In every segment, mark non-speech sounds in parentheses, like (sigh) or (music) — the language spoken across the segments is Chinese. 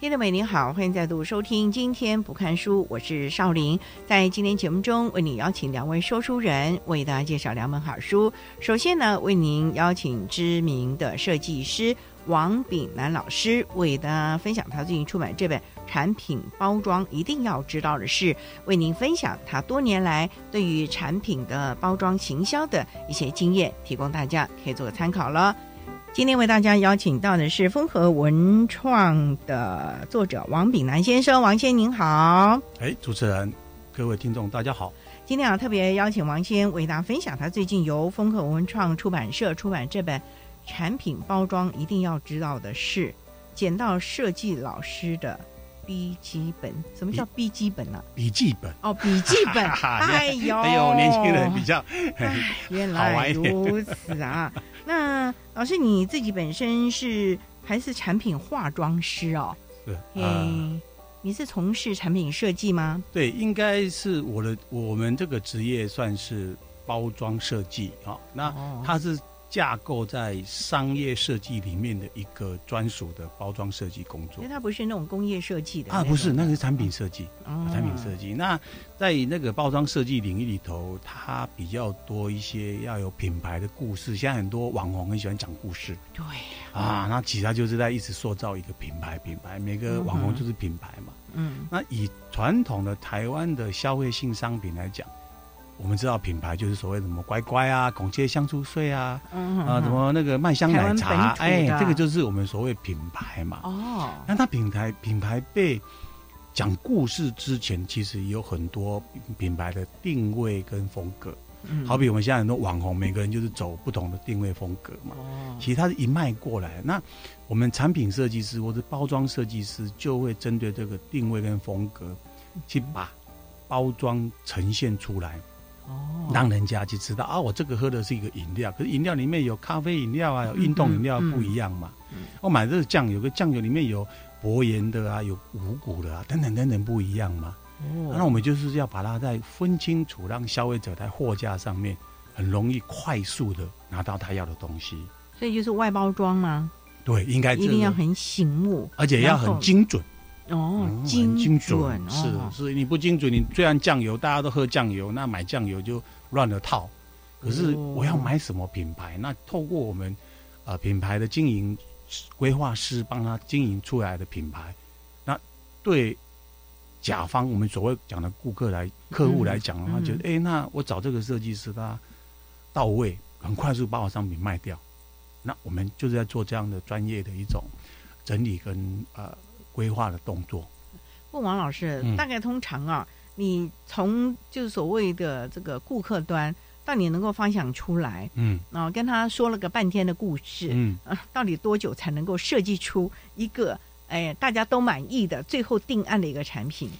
听众们您好，欢迎再度收听今天不看书，我是少林。在今天节目中，为你邀请两位说书人为大家介绍两本好书。首先呢，为您邀请知名的设计师王炳南老师为大家分享他最近出版这本产品包装一定要知道的事，为您分享他多年来对于产品的包装行销的一些经验，提供大家可以做个参考了。今天为大家邀请到的是风和文创的作者王炳南先生，王先您好。哎，主持人，各位听众，大家好。今天啊，特别邀请王先为大家分享他最近由风和文创出版社出版这本产品包装一定要知道的事，捡到设计老师的。笔记本，什么叫笔记本啊？笔记本哦，笔记本。(laughs) 哎呦，(laughs) 哎呦，年轻人比较 (laughs) 原来如此啊！那老师你自己本身是还是产品化妆师哦？是，嗯，你是从事产品设计吗？对，应该是我的，我们这个职业算是包装设计啊。那他是。架构在商业设计里面的一个专属的包装设计工作，因为它不是那种工业设计的啊，不是，那个是产品设计，产品设计。那在那个包装设计领域里头，它比较多一些要有品牌的故事。现在很多网红很喜欢讲故事，对啊，那其他就是在一直塑造一个品牌，品牌每个网红就是品牌嘛。嗯，那以传统的台湾的消费性商品来讲。我们知道品牌就是所谓什么乖乖啊、孔雀香酥碎啊，啊，什么那个麦香奶茶，哎，这个就是我们所谓品牌嘛。哦，那它品牌品牌被讲故事之前，其实有很多品牌的定位跟风格。嗯，好比我们现在很多网红，每个人就是走不同的定位风格嘛。哦，其实它是一脉过来。那我们产品设计师或者包装设计师就会针对这个定位跟风格，去把包装呈现出来。让人家去知道啊，我这个喝的是一个饮料，可是饮料里面有咖啡饮料啊，有运动饮料不一样嘛。我买这个酱油，个酱油里面有薄盐的啊，有五谷的啊，等等等等不一样嘛。哦，那我们就是要把它再分清楚，让消费者在货架上面很容易快速的拿到他要的东西。所以就是外包装吗？对，应该一定要很醒目，而且要很精准。哦，精精准是是，你不精准，你虽然酱油大家都喝酱油，那买酱油就乱了套。可是我要买什么品牌？那透过我们呃品牌的经营规划师帮他经营出来的品牌，那对甲方我们所谓讲的顾客来客户来讲的话，觉得哎，那我找这个设计师他到位，很快速把我商品卖掉。那我们就是在做这样的专业的一种整理跟呃。规划的动作。问王老师，大概通常啊，你从就是所谓的这个顾客端，到你能够方想出来，嗯，然后跟他说了个半天的故事，嗯，到底多久才能够设计出一个哎大家都满意的最后定案的一个产品？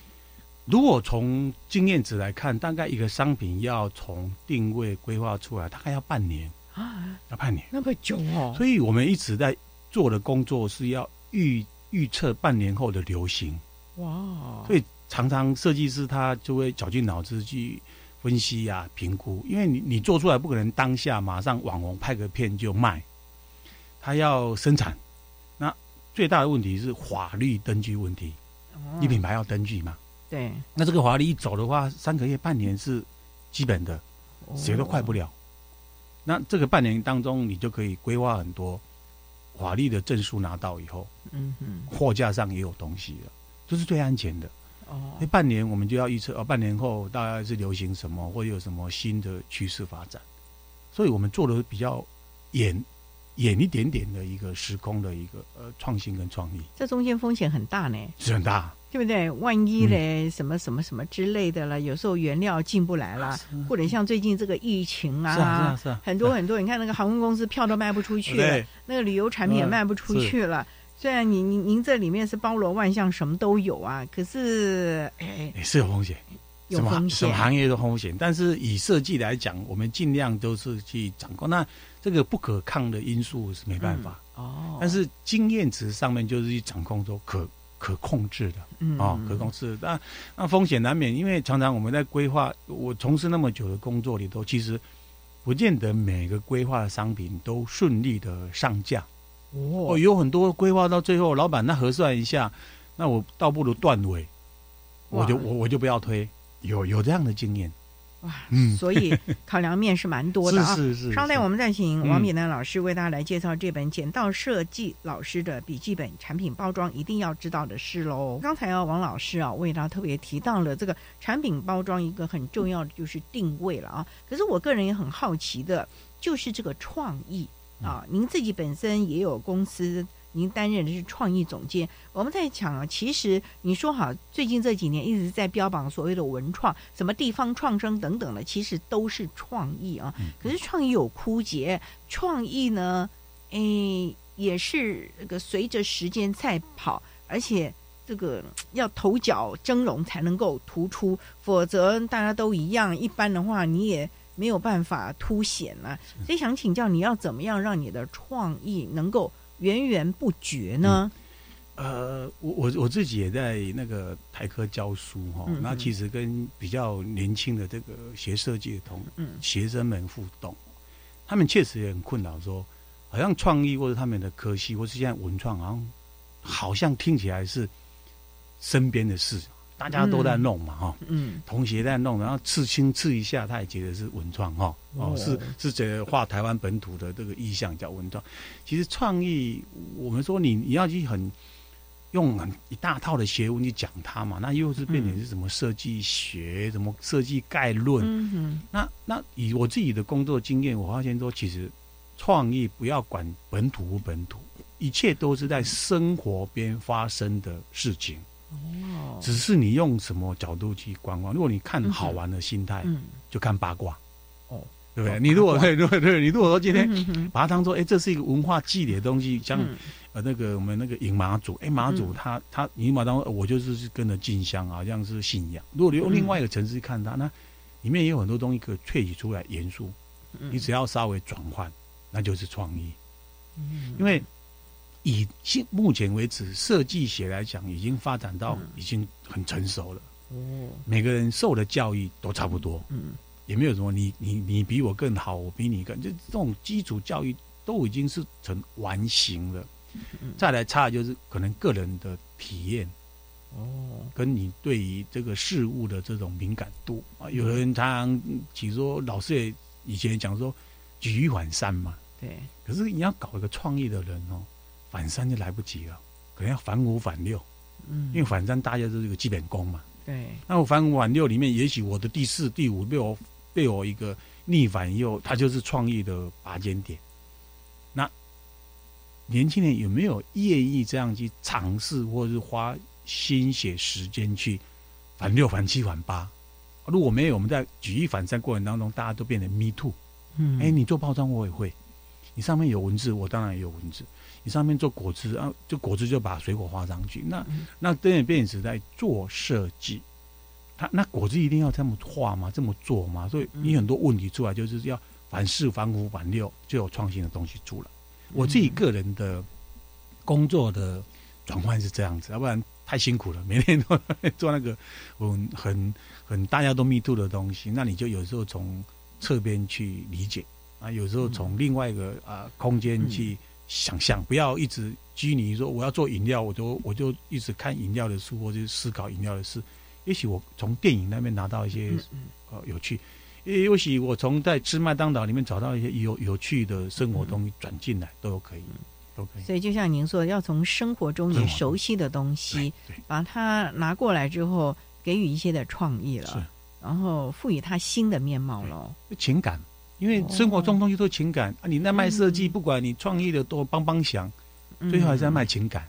如果从经验值来看，大概一个商品要从定位规划出来，大概要半年啊，要半年那么久哦。所以我们一直在做的工作是要预。预测半年后的流行，哇！所以常常设计师他就会绞尽脑汁去分析呀、评估，因为你你做出来不可能当下马上网红拍个片就卖，他要生产。那最大的问题是法律登记问题，你品牌要登记嘛？对。那这个法律一走的话，三个月、半年是基本的，谁都快不了。那这个半年当中，你就可以规划很多。法律的证书拿到以后，嗯嗯，货架上也有东西了，这是最安全的。哦，那半年我们就要预测，哦，半年后大概是流行什么，或有什么新的趋势发展，所以我们做的比较远远一点点的一个时空的一个呃创新跟创意。这中间风险很大呢，是很大。对不对？万一嘞，什么什么什么之类的了，有时候原料进不来了，或者像最近这个疫情啊，是啊是啊，很多很多，你看那个航空公司票都卖不出去，那个旅游产品也卖不出去了。虽然您您您这里面是包罗万象，什么都有啊，可是哎，是有风险，有风险，什么行业的风险。但是以设计来讲，我们尽量都是去掌控。那这个不可抗的因素是没办法。哦，但是经验值上面就是去掌控说可。可控制的，嗯，哦，可控制，那那风险难免，因为常常我们在规划，我从事那么久的工作里头，其实不见得每个规划的商品都顺利的上架，哦，有很多规划到最后，老板那核算一下，那我倒不如断尾，我就我我就不要推，有有这样的经验。哇，嗯，所以考量面是蛮多的啊。是 (laughs) 是是。稍待，我们再请王炳南老师为大家来介绍这本《剪道设计老师的笔记本产品包装一定要知道的事》喽。刚才啊，王老师啊为大家特别提到了这个产品包装一个很重要的就是定位了啊。可是我个人也很好奇的，就是这个创意啊，您自己本身也有公司。您担任的是创意总监，我们在讲啊，其实你说好，最近这几年一直在标榜所谓的文创，什么地方创生等等的，其实都是创意啊。可是创意有枯竭，创意呢，诶，也是那个随着时间在跑，而且这个要头角峥嵘才能够突出，否则大家都一样，一般的话你也没有办法凸显了。所以想请教你要怎么样让你的创意能够。源源不绝呢？呃，我我我自己也在那个台科教书哈，那其实跟比较年轻的这个学设计的同学生们互动，他们确实也很困扰，说好像创意或者他们的科系或是现在文创，好像好像听起来是身边的事。大家都在弄嘛，哈，嗯，同学在弄，然后刺青刺一下，他也觉得是文创，哈，哦，是是觉得画台湾本土的这个意象叫文创。其实创意，我们说你你要去很用很一大套的学问去讲它嘛，那又是变成是什么设计学，什么设计概论。嗯哼，那那以我自己的工作经验，我发现说，其实创意不要管本土不本土，一切都是在生活边发生的事情。哦，只是你用什么角度去观望？如果你看好玩的心态，就看八卦，哦，对不对？你如果对对对，你如果说今天把它当做哎，这是一个文化祭礼的东西，像呃那个我们那个饮马祖，哎马祖他他你马当我就是跟着进香，好像是信仰。如果你用另外一个层次看它，那里面也有很多东西可以萃取出来元素，你只要稍微转换，那就是创意。嗯，因为。以现目前为止，设计学来讲，已经发展到已经很成熟了。哦，每个人受的教育都差不多。嗯，也没有什么你你你比我更好，我比你更，就这种基础教育都已经是成完形了。嗯，再来差就是可能个人的体验。哦，跟你对于这个事物的这种敏感度啊，有人常常其实说老师也以前讲说举一反三嘛。对。可是你要搞一个创意的人哦。反三就来不及了，可能要反五反六，嗯，因为反三大家都是一个基本功嘛，对。那我反五反六里面，也许我的第四、第五被我被我一个逆反以后，它就是创意的拔尖点。那年轻人有没有愿意这样去尝试，或者是花心血时间去反六、反七、反八？如果没有，我们在举一反三过程当中，大家都变成 me too。嗯，哎，你做包装我也会，你上面有文字，我当然也有文字。你上面做果汁啊，就果汁就把水果画上去。那那灯也变是在做设计，他那果汁一定要这么画吗？这么做吗？所以你很多问题出来，就是要反四、反五、反六，就有创新的东西出来。我自己个人的工作的转换是这样子，要不然太辛苦了，每天都 (laughs) 做那个嗯很很大家都密度的东西。那你就有时候从侧边去理解啊，有时候从另外一个啊空间去。想象不要一直拘泥说我要做饮料，我就我就一直看饮料的书，或者思考饮料的事。也许我从电影那边拿到一些呃有趣，也许我从在吃麦当劳里面找到一些有有趣的生活东西转进来都可以，都可以。所以就像您说，要从生活中你熟悉的东西，把它拿过来之后，给予一些的创意了，然后赋予它新的面貌了，情感。因为生活中东西都情感啊，你那卖设计，不管你创意的多帮帮响，最后还是要卖情感。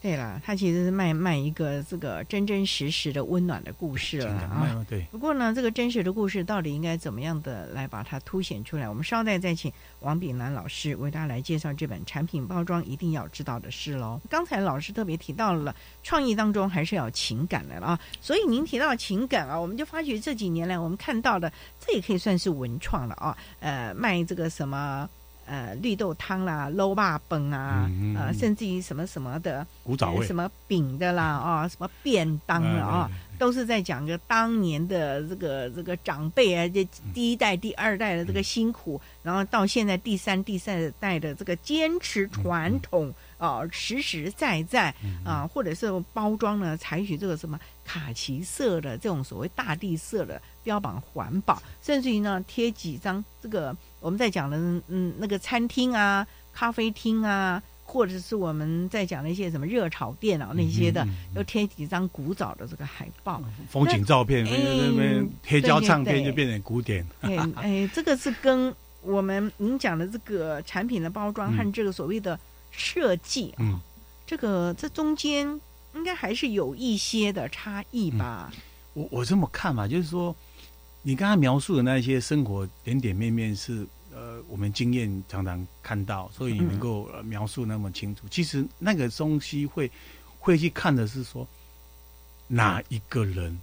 对了，他其实是卖卖一个这个真真实实的温暖的故事了啊。对。不过呢，这个真实的故事到底应该怎么样的来把它凸显出来？我们稍待再请王炳南老师为大家来介绍这本产品包装一定要知道的事喽。刚才老师特别提到了创意当中还是要情感的啊，所以您提到情感啊，我们就发觉这几年来我们看到的，这也可以算是文创了啊。呃，卖这个什么？呃绿豆汤啦、捞霸本啊，呃，甚至于什么什么的古早味。什么饼的啦啊，什么便当了啊，都是在讲个当年的这个这个长辈啊，这第一代、第二代的这个辛苦，然后到现在第三、第三代的这个坚持传统。啊，实实在在啊，或者是包装呢，采取这个什么卡其色的这种所谓大地色的标榜环保，甚至于呢贴几张这个我们在讲的嗯那个餐厅啊、咖啡厅啊，或者是我们在讲的一些什么热炒店啊那些的，要贴几张古早的这个海报、风景照片，那边黑胶唱片就变成古典。(laughs) 哎哎，这个是跟我们您讲的这个产品的包装和这个所谓的。设计啊，这个这中间应该还是有一些的差异吧。我我这么看嘛，就是说，你刚才描述的那些生活点点面面是呃，我们经验常常看到，所以你能够描述那么清楚。其实那个东西会会去看的是说，哪一个人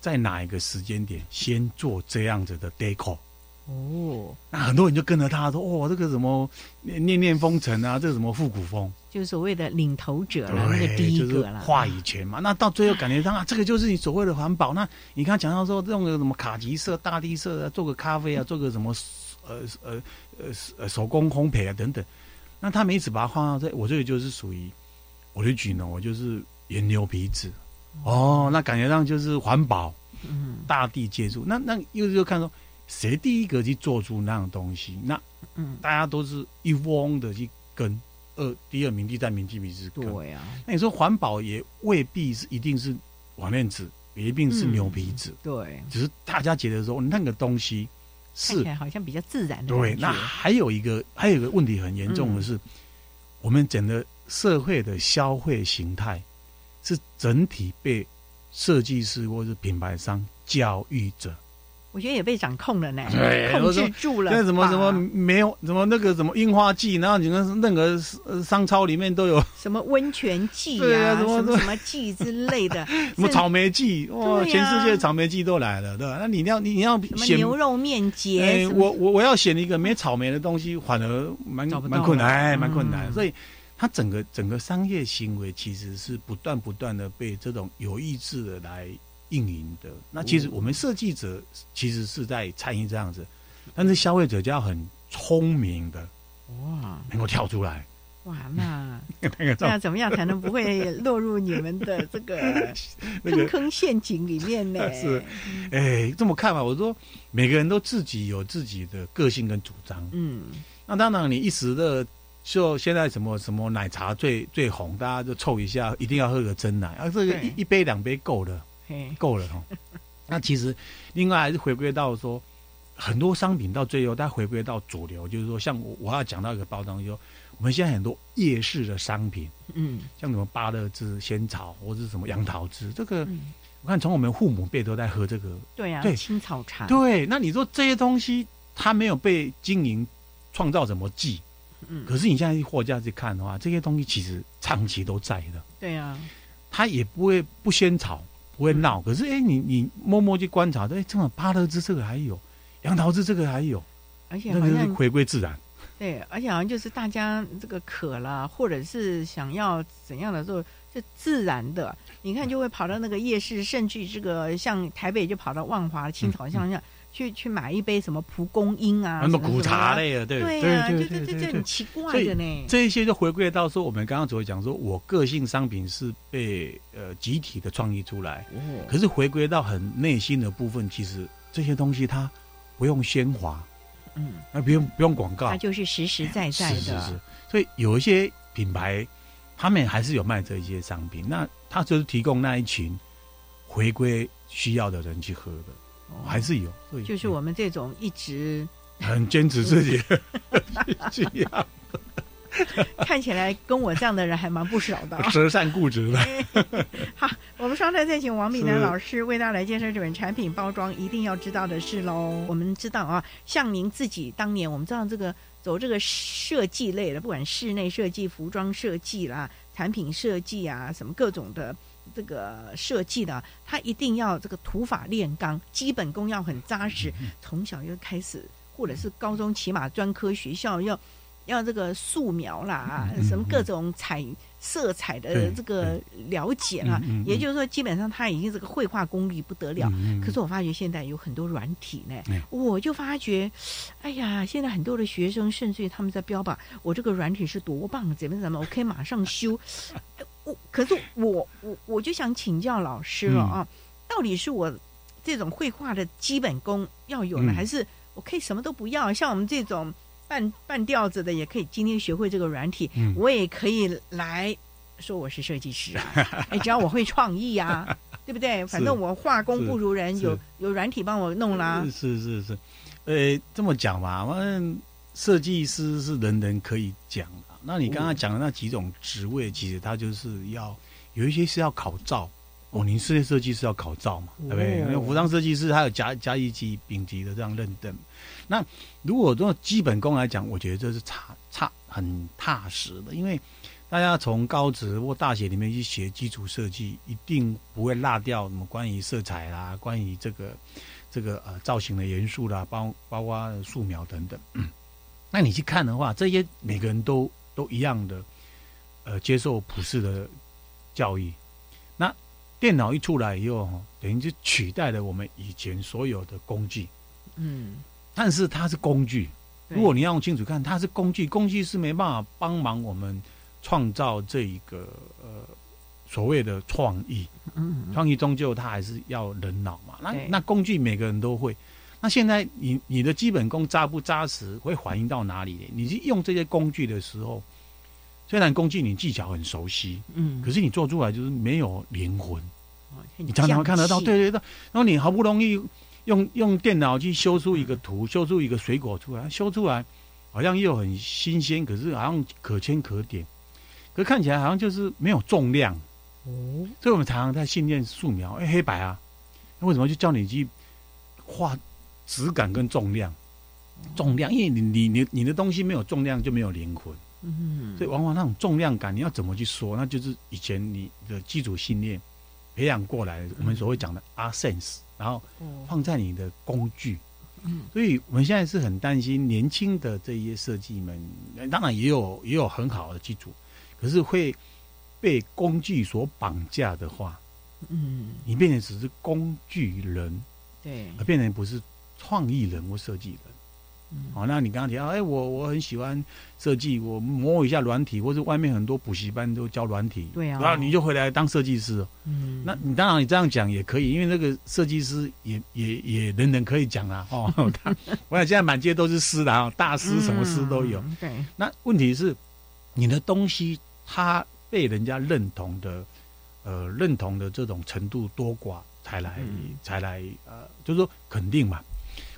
在哪一个时间点先做这样子的 deco。哦，那很多人就跟着他说：“哦，这个什么念念风尘啊，这个什么复古风，就是所谓的领头者了，那个第一个了。话语权嘛，那到最后感觉上啊，这个就是你所谓的环保。那你刚讲到说，用个什么卡其色、大地色啊，做个咖啡啊，做个什么呃呃呃手工烘焙啊等等。那他们一直把它放到这，我这个就是属于我的举呢，我就是原牛皮纸。哦，那感觉上就是环保，嗯，大地接触。那那又又看说。谁第一个去做出那样东西？那嗯，大家都是一翁的去跟二第二名、第三名、第四是跟。对啊。那你说环保也未必是一定是网链纸，也一定是牛皮纸。对。只是大家觉得说那个东西是好像比较自然。对。那还有一个还有一个问题很严重的是，我们整个社会的消费形态是整体被设计师或是品牌商教育者。我觉得也被掌控了呢，控制住了。那什么什么没有什么那个什么樱花季，然后你看任何商超里面都有什么温泉季啊，什么什么季之类的，(laughs) 什么草莓季哇，全世界草莓季都来了，对吧？那你要你你要选牛肉面节，我我我要选一个没草莓的东西，反而蛮蛮困难，蛮困难。所以它整个整个商业行为其实是不断不断的被这种有意志的来。运营的。那其实我们设计者其实是在参与这样子，但是消费者就要很聪明的哇，能够跳出来。哇，那 (laughs) 那怎么样才能不会落入你们的这个 (laughs) 坑坑陷阱里面呢？(laughs) 是，哎，这么看吧，我说每个人都自己有自己的个性跟主张，嗯，那当然你一时的就现在什么什么奶茶最最红，大家就凑一下，一定要喝个真奶，啊，这个一一杯两杯够了。够了哈，那其实另外还是回归到说，很多商品到最后，它回归到主流，就是说，像我我要讲到一个包装，就我们现在很多夜市的商品，嗯，像什么芭乐汁、仙草或者什么杨桃汁，这个我看从我们父母辈都在喝这个，对啊，对青草茶，对，那你说这些东西它没有被经营创造什么剂，嗯，可是你现在货架去看的话，这些东西其实长期都在的，对啊，它也不会不仙草。不会闹，可是哎，你你默默去观察，哎，这么芭乐枝这个还有，杨桃汁这个还有，而且好像回归自然。对，而且好像就是大家这个渴了，或者是想要怎样的时候，就自然的，你看就会跑到那个夜市，甚至这个像台北就跑到万华青草巷巷。去去买一杯什么蒲公英啊，什么古茶类的，对对对对对，这很奇怪的呢。这一些就回归到说，我们刚刚只会讲说，我个性商品是被呃集体的创意出来，可是回归到很内心的部分，其实这些东西它不用喧哗，嗯，那不用不用广告，它就是实实在在的。是是是。所以有一些品牌，他们还是有卖这一些商品，那他就是提供那一群回归需要的人去喝的。还是有，就是我们这种一直很坚持自己这样，(laughs) (laughs) 看起来跟我这样的人还蛮不少的，折善固执的。(laughs) 好，我们双台再请王敏南老师为大家来介绍这本产品包装一定要知道的事喽。我们知道啊，像您自己当年，我们知道这个走这个设计类的，不管室内设计、服装设计啦、产品设计啊，什么各种的。这个设计的，他一定要这个土法炼钢，基本功要很扎实。从小就开始或者是高中起码专科学校要要这个素描啦，什么各种彩色彩的这个了解啦。也就是说，基本上他已经这个绘画功力不得了。可是我发觉现在有很多软体呢，我就发觉，哎呀，现在很多的学生甚至于他们在标榜我这个软体是多棒，怎么怎么，我可以马上修。我可是我我我就想请教老师了啊，到底是我这种绘画的基本功要有呢，还是我可以什么都不要？像我们这种。半半吊子的也可以，今天学会这个软体，我也可以来说我是设计师啊！哎，只要我会创意啊，对不对？反正我画工不如人，有有软体帮我弄啦。是是是，呃，这么讲吧，反正设计师是人人可以讲的。那你刚刚讲的那几种职位，其实它就是要有一些是要考照哦。您室内设计师要考照嘛，对不对？服装设计师还有甲甲乙级丙级的这样认证。那如果做基本功来讲，我觉得这是差差很踏实的，因为大家从高职或大学里面去学基础设计，一定不会落掉什么关于色彩啦、关于这个这个呃造型的元素啦，包包括素描等等。那你去看的话，这些每个人都都一样的，呃，接受普世的教育。那电脑一出来以后，等于就取代了我们以前所有的工具。嗯。但是它是工具，如果你要清楚看，它是工具，工具是没办法帮忙我们创造这一个呃所谓的创意。嗯，创意终究它还是要人脑嘛。那那工具每个人都会。那现在你你的基本功扎不扎实，会反映到哪里？你去用这些工具的时候，虽然工具你技巧很熟悉，嗯，可是你做出来就是没有灵魂。你常常会看得到，对对对。然后你好不容易。用用电脑去修出一个图，修出一个水果出来，修出来好像又很新鲜，可是好像可圈可点，可看起来好像就是没有重量。哦，所以我们常常在训练素描，哎，黑白啊，那为什么就叫你去画质感跟重量？重量，因为你你你你的东西没有重量就没有灵魂。嗯，所以往往那种重量感，你要怎么去说？那就是以前你的基础训练培养过来，我们所谓讲的 art sense。然后放在你的工具，嗯，所以我们现在是很担心年轻的这些设计们，当然也有也有很好的基础，可是会被工具所绑架的话，嗯，你变成只是工具人，对，而变成不是创意人或设计人。好，那你刚刚提到，哎，我我很喜欢设计，我摸一下软体，或者外面很多补习班都教软体，对啊，然后你就回来当设计师。嗯，那你当然你这样讲也可以，因为那个设计师也也也人人可以讲啊。哦，(laughs) 我想现在满街都是师的啊，大师什么师都有。对，那问题是你的东西他被人家认同的，呃，认同的这种程度多寡才来才来呃，就是说肯定嘛。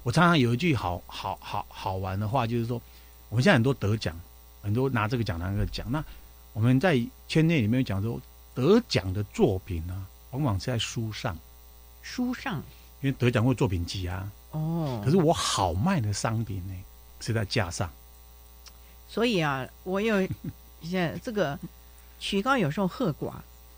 我常常有一句好好好好玩的话，就是说，我们现在很多得奖，很多拿这个奖那个奖。那我们在圈内里面讲说，得奖的作品呢，往往是在书上，书上，因为得奖过作品集啊。哦。可是我好卖的商品呢，是在架上。所以啊，我有现在这个曲高有时候喝寡，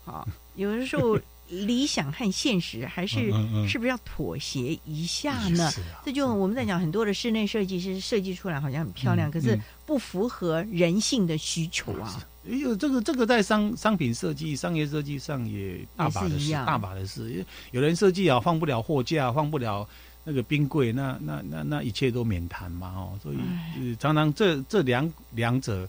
啊，有的时候。理想和现实还是是不是要妥协一下呢？这就我们在讲很多的室内设计师设计出来好像很漂亮，可是不符合人性的需求啊。哎呦，这个这个在商商品设计、商业设计上也大把的事，大把的事。有人设计啊，放不了货架，放不了那个冰柜，那那那那一切都免谈嘛哦。所以常常这这两两者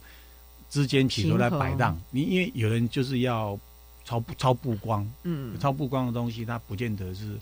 之间起头来摆荡，你因为有人就是要。超超不光，嗯，超不光的东西，它不见得是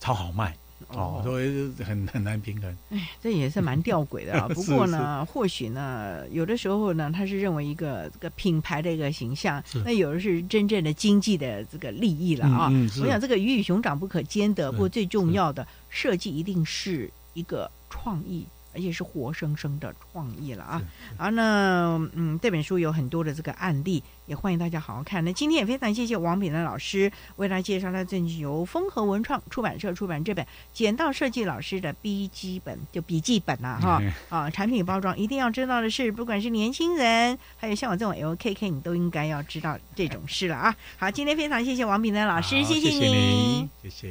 超好卖哦，所以很很难平衡。哎，这也是蛮吊诡的啊。(laughs) 不过呢，或许呢，有的时候呢，他是认为一个这个品牌的一个形象，那有的是真正的经济的这个利益了啊。我想这个鱼与熊掌不可兼得，不过最重要的设计一定是一个创意。而且是活生生的创意了啊！然后呢嗯，这本书有很多的这个案例，也欢迎大家好好看。那今天也非常谢谢王炳南老师为大家介绍他最近由风和文创出版社出版这本《剪道设计老师的笔记本》，就笔记本呐哈啊！产品包装一定要知道的是，不管是年轻人，还有像我这种 LKK，你都应该要知道这种事了啊！好，今天非常谢谢王炳南老师，谢谢你，谢谢。